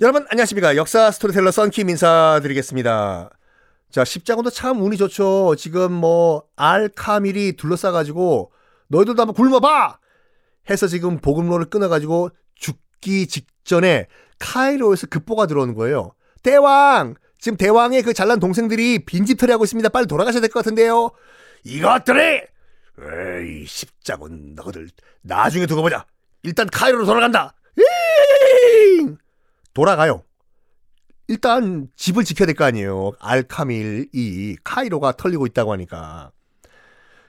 여러분 안녕하십니까. 역사 스토리텔러 썬킴 인사드리겠습니다. 자 십자군도 참 운이 좋죠. 지금 뭐 알카밀이 둘러싸가지고 너희들도 한번 굶어봐! 해서 지금 보급로를 끊어가지고 죽기 직전에 카이로에서 급보가 들어오는 거예요. 대왕! 지금 대왕의 그 잘난 동생들이 빈집 털이 하고 있습니다. 빨리 돌아가셔야 될 것 같은데요. 이것들이! 에이 십자군 너희들 나중에 두고 보자. 일단 카이로로 돌아간다. 잉! 돌아가요. 일단 집을 지켜야 될 거 아니에요. 알카밀 이 카이로가 털리고 있다고 하니까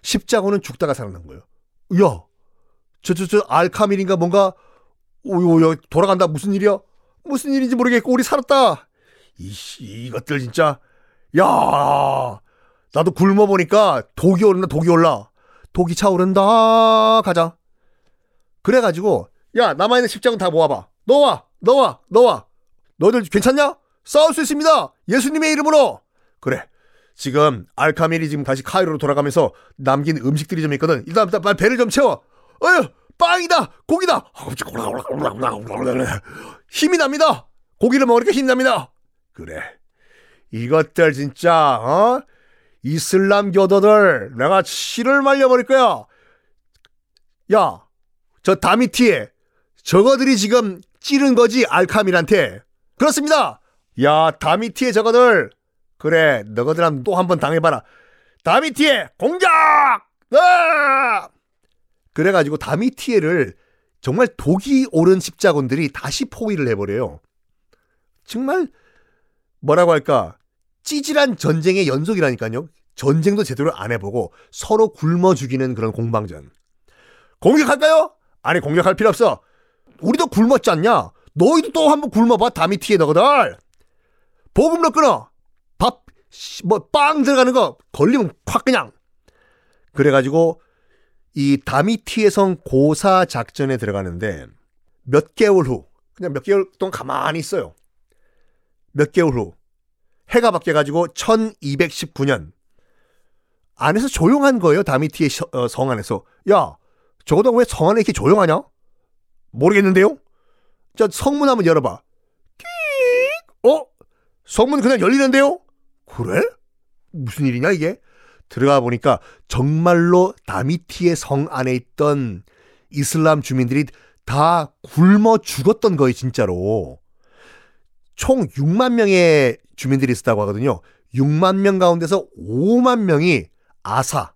십자군은 죽다가 살아난 거예요. 야, 저 저 저 알카밀인가 뭔가 오요 돌아간다 무슨 일이야? 무슨 일인지 모르겠고 우리 살았다. 이씨 이것들 진짜 야 나도 굶어 보니까 독이 오른다 독이 올라 독이 차오른다 가자. 그래가지고 야 남아있는 십자군 다 모아봐. 너와 너와 너와 너희들 괜찮냐? 싸울 수 있습니다. 예수님의 이름으로. 그래. 지금 알카밀이 지금 다시 카이로로 돌아가면서 남긴 음식들이 좀 있거든. 일단, 일단 배를 좀 채워. 어휴 빵이다 고기다 힘이 납니다. 고기를 먹으니까 힘이 납니다. 그래. 이것들 진짜 어? 이슬람 교도들 내가 실을 말려버릴 거야. 야, 저 다미티에 저거들이 지금 찌른 거지 알카밀한테. 그렇습니다. 야 다미티에 저거들 그래 너거들 한번 또한 번 당해봐라. 다미티에 공작. 아! 그래가지고 다미티에를 정말 독이 오른 십자군들이 다시 포위를 해버려요. 정말 뭐라고 할까 찌질한 전쟁의 연속이라니까요. 전쟁도 제대로 안 해보고 서로 굶어 죽이는 그런 공방전. 공격할까요? 아니 공격할 필요 없어. 우리도 굶었지 않냐? 너희도 또 한번 굶어봐 다미티에 너거들. 보급로 끊어. 밥 뭐 빵 들어가는 거 걸리면 콱 그냥. 그래가지고 이 다미티의 성 고사 작전에 들어가는데 몇 개월 후 그냥 몇 개월 동안 가만히 있어요. 몇 개월 후 해가 바뀌어가지고 1219년 안에서 조용한 거예요 다미티의 어, 성 안에서 야 저거도 왜성 안에 이렇게 조용하냐? 모르겠는데요? 자, 성문 한번 열어봐. 끽! 어? 성문 그냥 열리는데요? 그래? 무슨 일이냐, 이게? 들어가 보니까 정말로 다미티의 성 안에 있던 이슬람 주민들이 다 굶어 죽었던 거예요, 진짜로. 총 6만 명의 주민들이 있었다고 하거든요. 6만 명 가운데서 5만 명이 아사,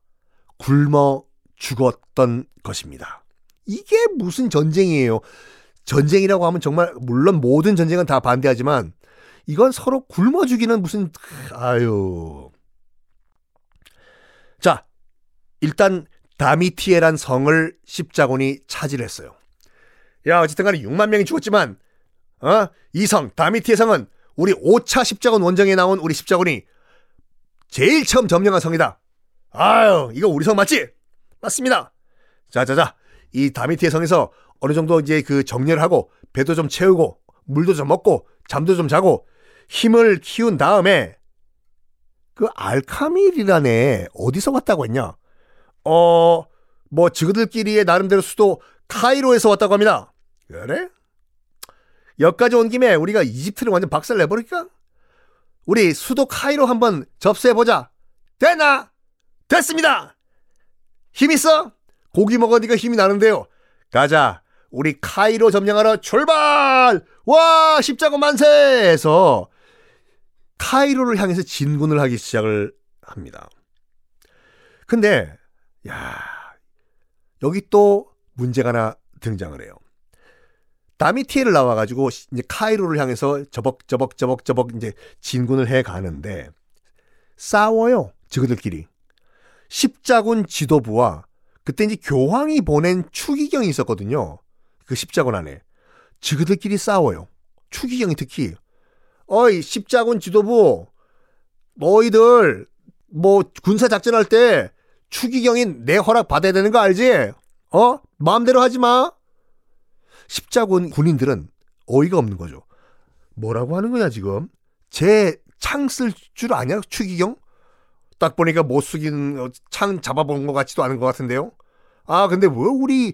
굶어 죽었던 것입니다. 이게 무슨 전쟁이에요. 전쟁이라고 하면 정말 물론 모든 전쟁은 다 반대하지만 이건 서로 굶어 죽이는 무슨 아유. 자, 일단 다미티에란 성을 십자군이 차지했어요. 야, 어쨌든 간에 6만 명이 죽었지만 어? 이 성, 다미티의 성은 우리 5차 십자군 원정에 나온 우리 십자군이 제일 처음 점령한 성이다. 아유, 이거 우리 성 맞지? 맞습니다. 자자자, 이 다미티의 성에서 어느 정도 이제 그 정리를 하고 배도 좀 채우고 물도 좀 먹고 잠도 좀 자고 힘을 키운 다음에 그 알카밀이라네 어디서 왔다고 했냐? 어, 뭐 지그들끼리의 나름대로 수도 카이로에서 왔다고 합니다. 그래? 여기까지 온 김에 우리가 이집트를 완전 박살 내버릴까? 우리 수도 카이로 한번 접수해보자. 됐나? 됐습니다! 힘 있어? 고기 먹으니까 힘이 나는데요. 가자. 우리 카이로 점령하러 출발! 와, 십자군 만세! 해서 카이로를 향해서 진군을 하기 시작을 합니다. 근데, 야, 여기 또 문제가 하나 등장을 해요. 다미티에를 나와가지고 이제 카이로를 향해서 저벅저벅저벅저벅 이제 진군을 해 가는데 싸워요. 저그들끼리. 십자군 지도부와 그때 이제 교황이 보낸 추기경이 있었거든요. 그 십자군 안에. 저그들끼리 싸워요. 추기경이 특히. 어이, 십자군 지도부, 너희들, 뭐, 군사 작전할 때, 추기경이 내 허락 받아야 되는 거 알지? 어? 마음대로 하지 마. 십자군 군인들은 어이가 없는 거죠. 뭐라고 하는 거냐, 지금? 제 창 쓸 줄 아냐, 추기경? 딱 보니까 못 숙인 창 잡아본 것 같지도 않은 것 같은데요? 아, 근데 왜 우리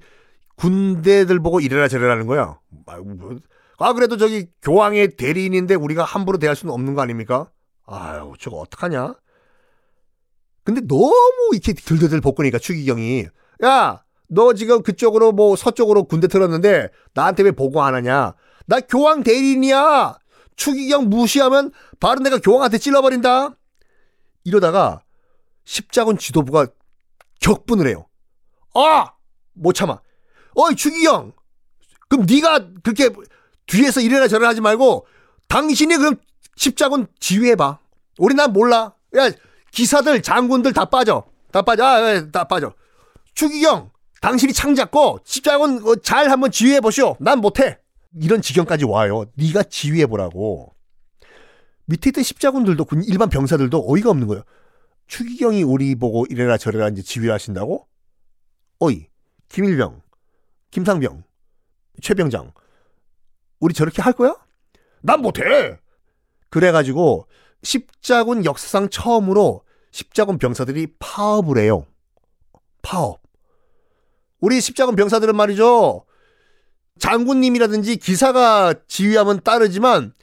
군대들 보고 이래라 저래라는 거야? 뭐, 아 그래도 저기 교황의 대리인인데 우리가 함부로 대할 수는 없는 거 아닙니까? 아유 저거 어떡하냐? 근데 너무 이렇게 들들들 볶으니까 추기경이 야 너 지금 그쪽으로 뭐 서쪽으로 군대 틀었는데 나한테 왜 보고 안 하냐? 나 교황 대리인이야. 추기경 무시하면 바로 내가 교황한테 찔러버린다. 이러다가 십자군 지도부가 격분을 해요. 아! 못 참아. 어이 추기경. 그럼 네가 그렇게 뒤에서 이래라 저래라 하지 말고 당신이 그럼 십자군 지휘해봐. 우리 난 몰라. 야 기사들 장군들 다 빠져. 다 빠져. 아, 다 빠져. 추기경 당신이 창 잡고 십자군 어, 잘 한번 지휘해 보시오. 난 못해. 이런 지경까지 와요. 네가 지휘해 보라고. 밑에 있던 십자군들도 일반 병사들도 어이가 없는 거예요. 추기경이 우리 보고 이래라 저래라 이제 지휘하신다고? 어이, 김일병, 김상병, 최병장, 우리 저렇게 할 거야? 난 못해. 그래가지고 십자군 역사상 처음으로 십자군 병사들이 파업을 해요. 파업. 우리 십자군 병사들은 말이죠. 장군님이라든지 기사가 지휘하면 따르지만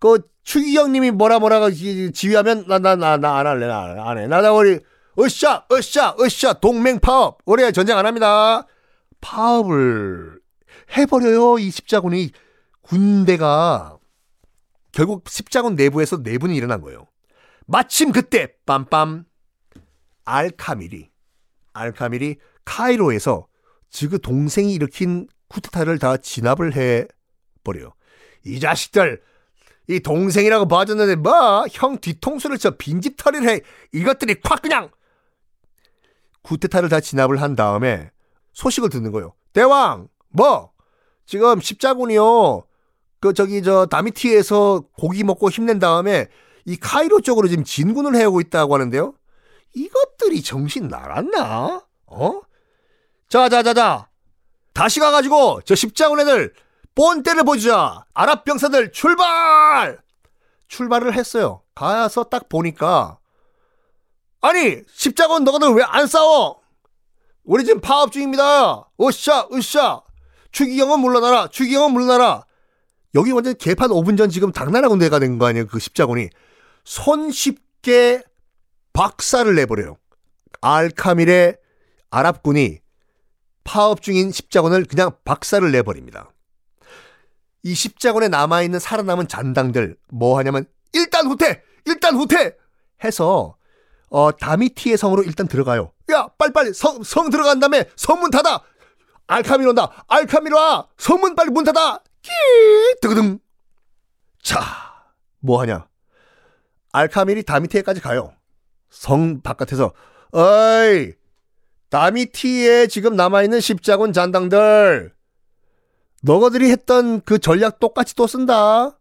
그 추기경님이 뭐라 뭐라가 지휘하면 나 나 나 나 안 할래 나 안 해. 나나 우리 으쌰 으쌰 으쌰 동맹 파업 우리 전쟁 안 합니다. 파업을 해버려요 이 십자군이 군대가 결국 십자군 내부에서 내분이 일어난 거예요. 마침 그때 빰빰 알카밀이 알카밀이 카이로에서 지그 동생이 일으킨 쿠데타를 다 진압을 해 버려요. 이 자식들 이 동생이라고 봐줬는데 뭐 형 뒤통수를 쳐 빈집 털이를 해 이것들이 콱 그냥 쿠데타를 다 진압을 한 다음에 소식을 듣는 거예요. 대왕 뭐 지금 십자군이요 그 저기 저 다미티에서 고기 먹고 힘낸 다음에 이 카이로 쪽으로 지금 진군을 해오고 있다고 하는데요. 이것들이 정신 나갔나? 어? 자자자자 다시 가가지고 저 십자군 애들 본때를 보여주자. 아랍 병사들 출발! 출발을 했어요. 가서 딱 보니까 아니 십자군 너희들 왜 안 싸워? 우리 지금 파업 중입니다. 으쌰 으쌰 추기경은 물러나라 추기경은 물러나라 여기 완전 개판 5분 전 지금 당나라 군대가 된 거 아니에요 그 십자군이 손쉽게 박살을 내버려요 알카밀의 아랍군이 파업 중인 십자군을 그냥 박살을 내버립니다 이 십자군에 남아있는 살아남은 잔당들 뭐 하냐면 일단 후퇴! 일단 후퇴! 해서 어 다미티의 성으로 일단 들어가요 야 빨리빨리 성, 성 들어간 다음에 성문 닫아! 알카밀 온다! 알카밀 와! 성문 빨리 문 닫아! 끼 뜨그등 자 뭐 하냐? 알카밀이 다미티에까지 가요. 성 바깥에서 어이 다미티에 지금 남아있는 십자군 잔당들 너희들이 했던 그 전략 똑같이 또 쓴다.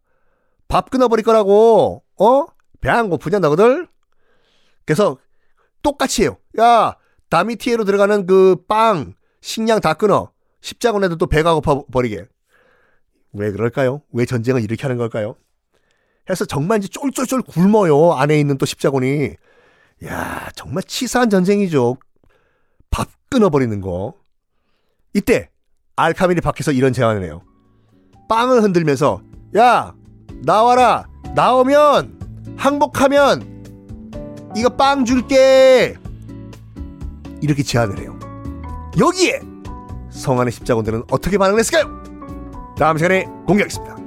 밥 끊어버릴 거라고. 어? 배 안 고프냐 너희들? 그래서 똑같이 해요. 야 다미티에로 들어가는 그 빵, 식량 다 끊어. 십자군 애들 또 배가 고파 버리게. 왜 그럴까요? 왜 전쟁을 이렇게 하는 걸까요? 해서 정말 이제 쫄쫄쫄 굶어요. 안에 있는 또 십자군이. 야 정말 치사한 전쟁이죠. 밥 끊어버리는 거. 이때 알카밀이 밖에서 이런 제안을 해요. 빵을 흔들면서 야 나와라 나오면 항복하면 이거 빵 줄게 이렇게 제안을 해요. 여기에 성안의 십자군들은 어떻게 반응을 했을까요? 다음 시간에 공개하겠습니다.